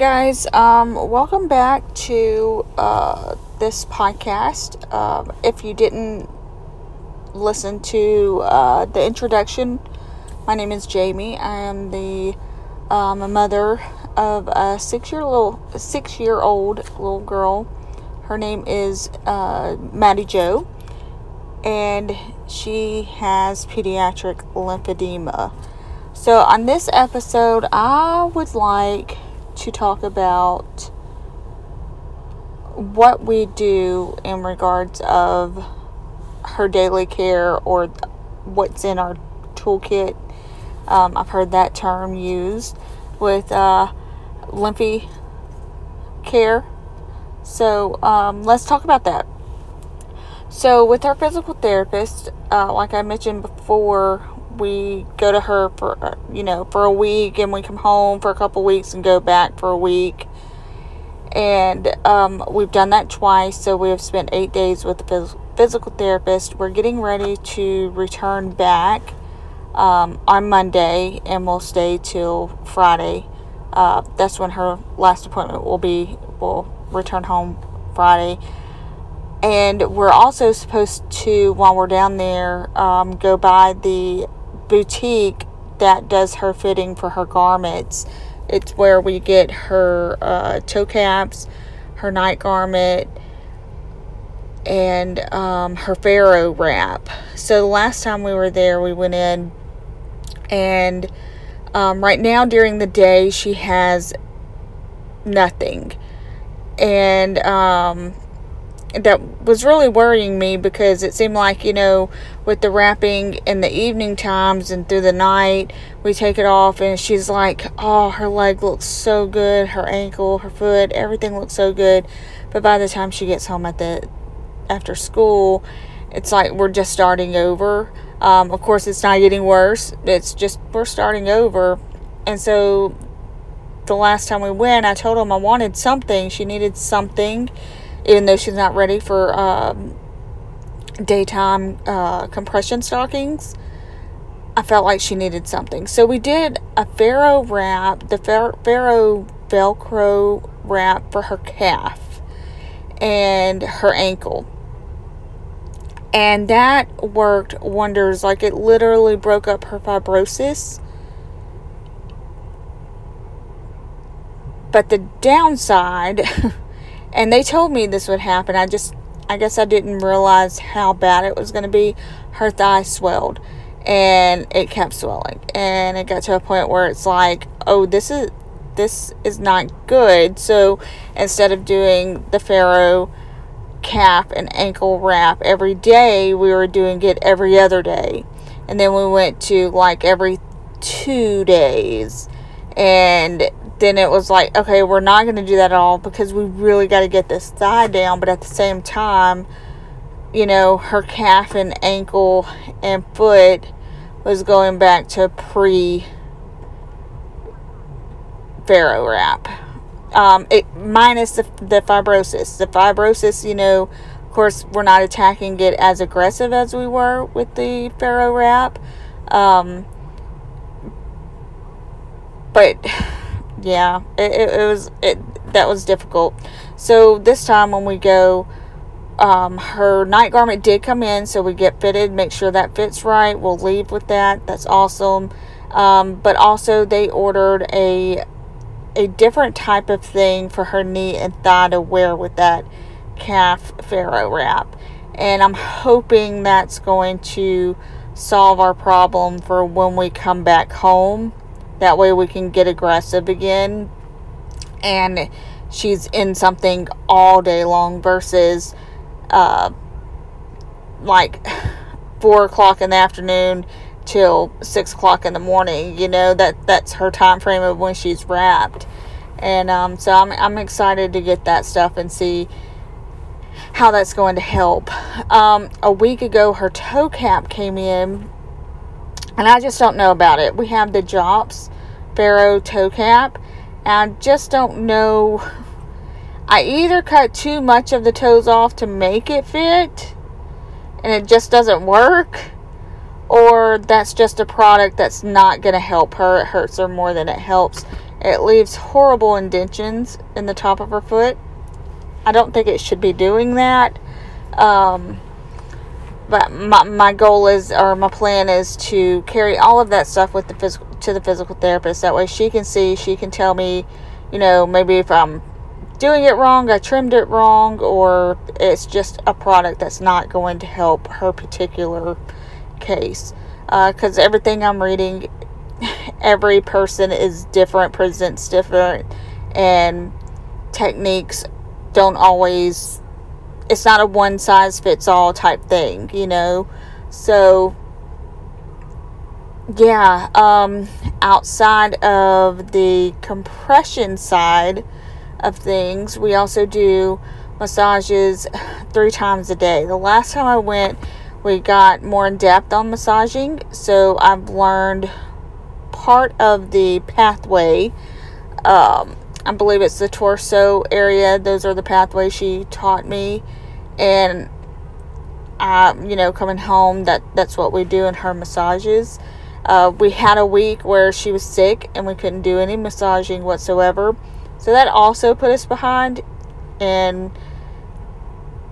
guys. Um, welcome back to uh, this podcast. Um, if you didn't listen to uh, the introduction, my name is Jamie. I am the um, mother of a six year little six year old little girl. Her name is uh, Maddie Joe, and she has pediatric lymphedema. So, on this episode, I would like to talk about what we do in regards of her daily care or what's in our toolkit. Um, I've heard that term used with uh, lymphy care. So um, let's talk about that. So with our physical therapist, uh, like I mentioned before, we go to her for uh, you know for a week and we come home for a couple weeks and go back for a week. And um, we've done that twice so we have spent eight days with the phys- physical therapist. We're getting ready to return back um, on monday and we'll stay till friday. Uh, that's when her last appointment will be. We'll return home friday. And we're also supposed to while we're down there um, go by the boutique that does her fitting for her garments. It's where we get her uh, toe caps, her night garment, and um, her Farrow wrap. So the last time we were there, we went in, and um, right now during the day, she has nothing. And um, that was really worrying me because it seemed like you know with the wrapping in the evening times and through the night we take it off and she's like oh her leg looks so good her ankle her foot everything looks so good. But by the time she gets home at the after school it's like we're just starting over. Um, of course it's not getting worse. It's just we're starting over. And so the last time we went i told him i wanted something. She needed something even though she's not ready for um, daytime uh, compression stockings. I felt like she needed something. So we did a Farrow wrap, the Farrow Velcro wrap for her calf and her ankle. And that worked wonders. Like it literally broke up her fibrosis. But the downside And they told me this would happen. I just, I guess I didn't realize how bad it was going to be. Her thigh swelled and it kept swelling. And it got to a point where it's like, oh, this is, this is not good. So instead of doing the Farrow calf and ankle wrap every day, we were doing it every other day. And then we went to like every two days. And then it was like, okay, we're not going to do that at all because we really got to get this thigh down. But at the same time, you know, her calf and ankle and foot was going back to pre Farrow wrap. Um, it minus the, the fibrosis. The fibrosis, you know, of course, we're not attacking it as aggressive as we were with the Farrow wrap. Um, but yeah, it, it, it was it that was difficult. So this time when we go, um, her night garment did come in, so we get fitted, make sure that fits right. We'll leave with that. That's awesome. Um, but also they ordered a a different type of thing for her knee and thigh to wear with that calf Farrow wrap. And I'm hoping that's going to solve our problem for when we come back home that way we can get aggressive again. And she's in something all day long versus uh, like four o'clock in the afternoon till six o'clock in the morning. You know that that's her time frame of when she's wrapped, and um, so I'm I'm excited to get that stuff and see how that's going to help. Um, a week ago, her toe cap came in and I just don't know about it. We have the Jobst Farrow toe cap, and I just don't know. I either cut too much of the toes off to make it fit, and it just doesn't work, or that's just a product that's not going to help her. It hurts her more than it helps. It leaves horrible indentions in the top of her foot. I don't think it should be doing that. Um, but my, my goal is, or my plan is to carry all of that stuff with the physical to the physical therapist. That way, she can see, she can tell me, you know, maybe if I'm doing it wrong, I trimmed it wrong, or it's just a product that's not going to help her particular case. Because uh, everything I'm reading, every person is different, presents different, and techniques don't always, it's not a one size fits all type thing, you know? So, yeah, um, outside of the compression side of things, we also do massages three times a day. The last time I went, we got more in depth on massaging, so I've learned part of the pathway. Um, I believe it's the torso area. Those are the pathways she taught me, and uh, you know, coming home, that that's what we do in her massages. Uh, we had a week where she was sick and we couldn't do any massaging whatsoever, so that also put us behind. And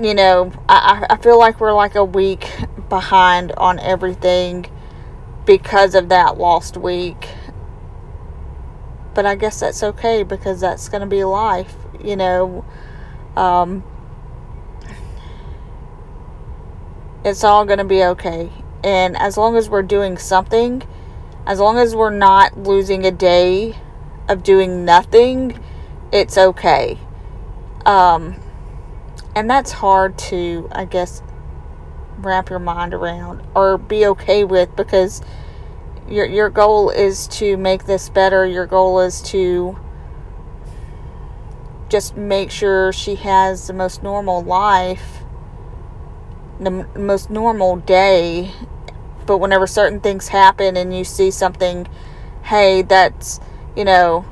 you know, I I feel like we're like a week behind on everything because of that lost week. But I guess that's okay because that's going to be life, you know. Um, it's all going to be okay. And as long as we're doing something, as long as we're not losing a day of doing nothing, it's okay. Um, and that's hard to, I guess, wrap your mind around or be okay with because your your goal is to make this better. Your goal is to just make sure she has the most normal life, the most normal day. But whenever certain things happen and you see something, hey, that's, you know,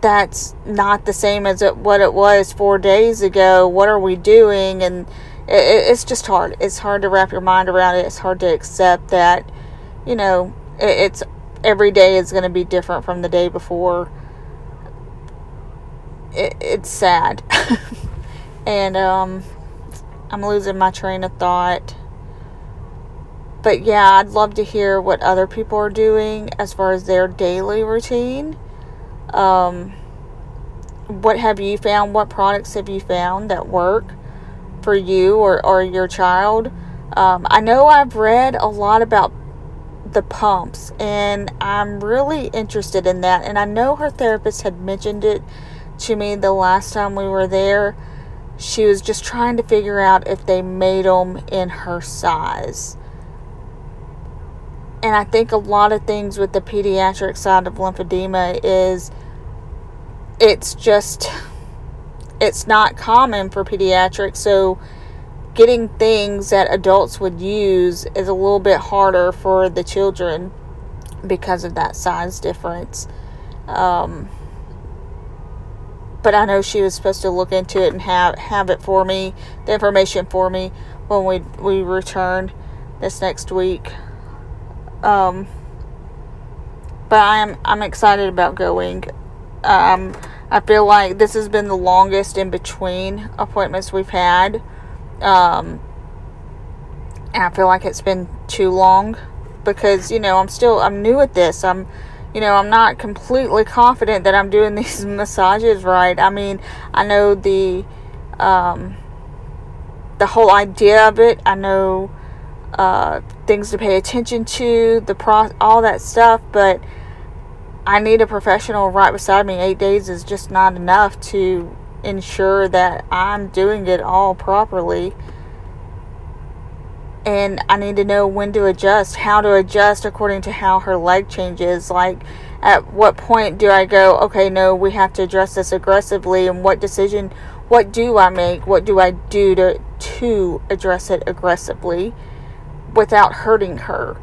that's not the same as what it was four days ago. What are we doing? And it, it's just hard. It's hard to wrap your mind around it. It's hard to accept that, you know, it, it's every day is going to be different from the day before. It, it's sad. and um, I'm losing my train of thought. But yeah, I'd love to hear what other people are doing as far as their daily routine. Um, what have you found? What products have you found that work? for you or, or your child. Um, I know I've read a lot about the pumps, and I'm really interested in that. And I know her therapist had mentioned it to me the last time we were there. She was just trying to figure out if they made them in her size. And I think a lot of things with the pediatric side of lymphedema is it's just it's not common for pediatrics, so getting things that adults would use is a little bit harder for the children because of that size difference. Um, but I know she was supposed to look into it and have have it for me, the information for me when we we return this next week. Um, but I'm I'm excited about going. Um, I feel like this has been the longest in between appointments we've had. Um, and I feel like it's been too long because, you know, I'm still, I'm new at this. I'm, you know, I'm not completely confident that I'm doing these massages right. I mean, I know the, um, the whole idea of it. I know, uh, things to pay attention to, the pro, all that stuff, but I need a professional right beside me. Eight days is just not enough to ensure that I'm doing it all properly. And I need to know when to adjust, how to adjust according to how her leg changes. Like, at what point do I go, okay, no, we have to address this aggressively? And what decision, what do I make? What do I do to, to address it aggressively without hurting her?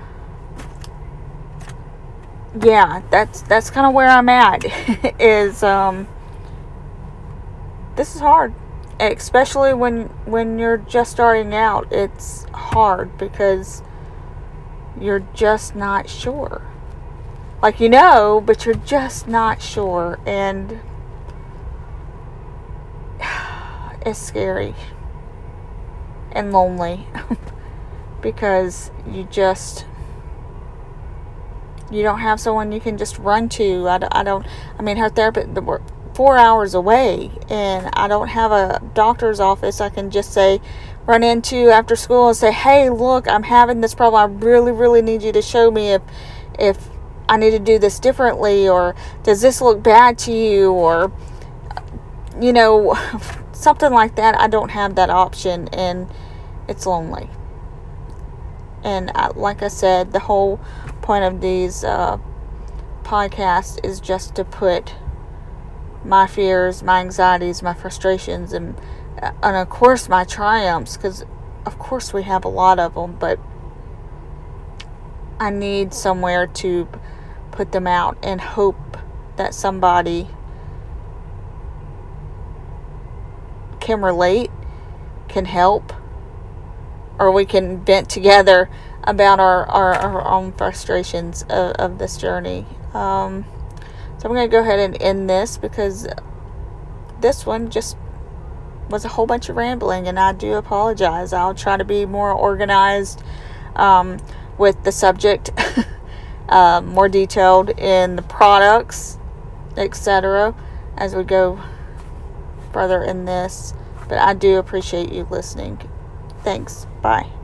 yeah, that's that's kind of where I'm at. is um, this is hard, especially when when you're just starting out. It's hard because you're just not sure. like you know, but you're just not sure. And it's scary and lonely because you just you don't have someone you can just run to. I, I don't, I mean, her therapist, we're four hours away, and I don't have a doctor's office I can just say, run into after school and say, hey, look, I'm having this problem. I really, really need you to show me if, if I need to do this differently, or does this look bad to you, or, you know, something like that. I don't have that option, and it's lonely. And I, like I said, the whole point of these uh, podcasts is just to put my fears, my anxieties, my frustrations, and uh, and of course my triumphs, because of course we have a lot of them, but I need somewhere to put them out and hope that somebody can relate, can help, or we can vent together about our, our, our own frustrations of, of this journey. Um, so I'm going to go ahead and end this because this one just was a whole bunch of rambling, and I do apologize. I'll try to be more organized um, with the subject, uh, more detailed in the products, etc., as we go further in this. But I do appreciate you listening. Thanks. Bye.